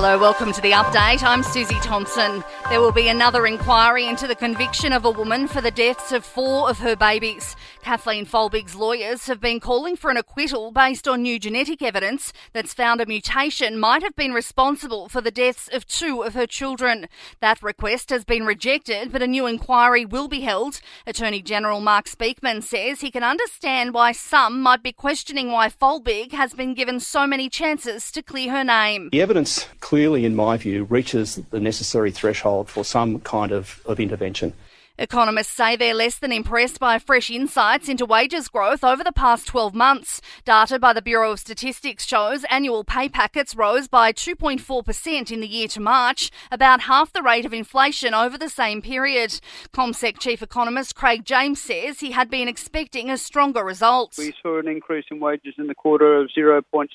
Hello, welcome to the update. I'm Susie Thompson. There will be another inquiry into the conviction of a woman for the deaths of four of her babies. Kathleen Folbig's lawyers have been calling for an acquittal based on new genetic evidence that's found a mutation might have been responsible for the deaths of two of her children. That request has been rejected, but a new inquiry will be held. Attorney General Mark Speakman says he can understand why some might be questioning why Folbig has been given so many chances to clear her name. The evidence clearly, in my view, reaches the necessary threshold for some kind of, of intervention. Economists say they're less than impressed by fresh insights into wages growth over the past 12 months. Data by the Bureau of Statistics shows annual pay packets rose by 2.4% in the year to March, about half the rate of inflation over the same period. CommSec chief economist Craig James says he had been expecting a stronger result. We saw an increase in wages in the quarter of 0.7%.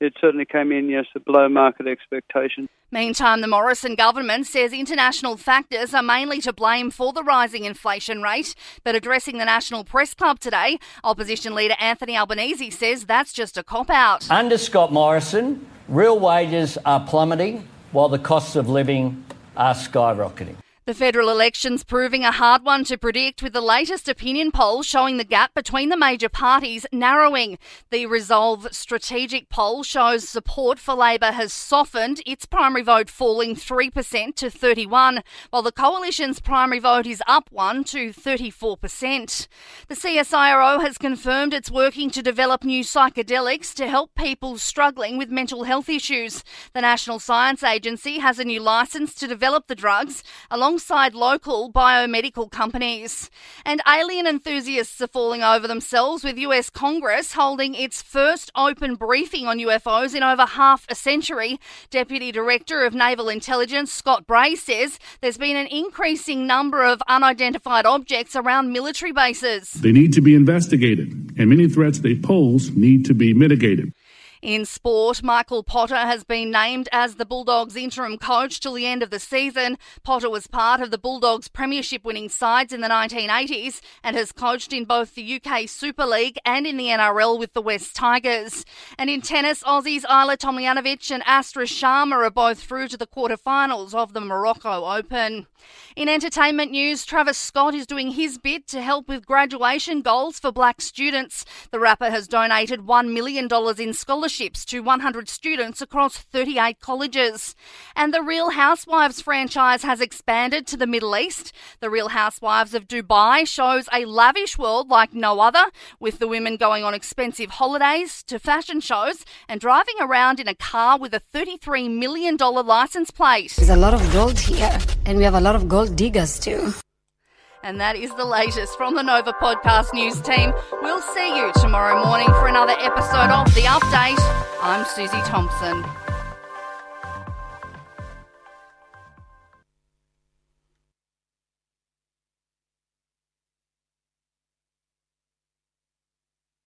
It certainly came in, yes, below market expectations. Meantime, the Morrison government says international factors are mainly to blame for the rising inflation rate. But addressing the National Press Club today, opposition leader Anthony Albanese says that's just a cop out. Under Scott Morrison, real wages are plummeting while the costs of living are skyrocketing. The federal election's proving a hard one to predict with the latest opinion poll showing the gap between the major parties narrowing. The Resolve strategic poll shows support for Labor has softened, its primary vote falling 3% to 31, while the coalition's primary vote is up 1 to 34%. The CSIRO has confirmed it's working to develop new psychedelics to help people struggling with mental health issues. The National Science Agency has a new license to develop the drugs along alongside local biomedical companies. And alien enthusiasts are falling over themselves with US Congress holding its first open briefing on UFOs in over half a century. Deputy Director of Naval Intelligence Scott Bray says there's been an increasing number of unidentified objects around military bases. They need to be investigated, and many threats they pose need to be mitigated. In sport, Michael Potter has been named as the Bulldogs interim coach till the end of the season. Potter was part of the Bulldogs premiership winning sides in the 1980s and has coached in both the UK Super League and in the NRL with the West Tigers. And in tennis, Aussies Ajla Tomljanovic and Astra Sharma are both through to the quarterfinals of the Morocco Open. In entertainment news, Travis Scott is doing his bit to help with graduation goals for black students. The rapper has donated $1 million in scholarships scholarships to 100 students across 38 colleges. And the Real Housewives franchise has expanded to the Middle East. The Real Housewives of Dubai shows a lavish world like no other, with the women going on expensive holidays to fashion shows and driving around in a car with a $33 million license plate. There's a lot of gold here, and we have a lot of gold diggers too. And that is the latest from the Nova Podcast News team. We'll see you tomorrow morning for another episode of The Update. I'm Susie Thompson.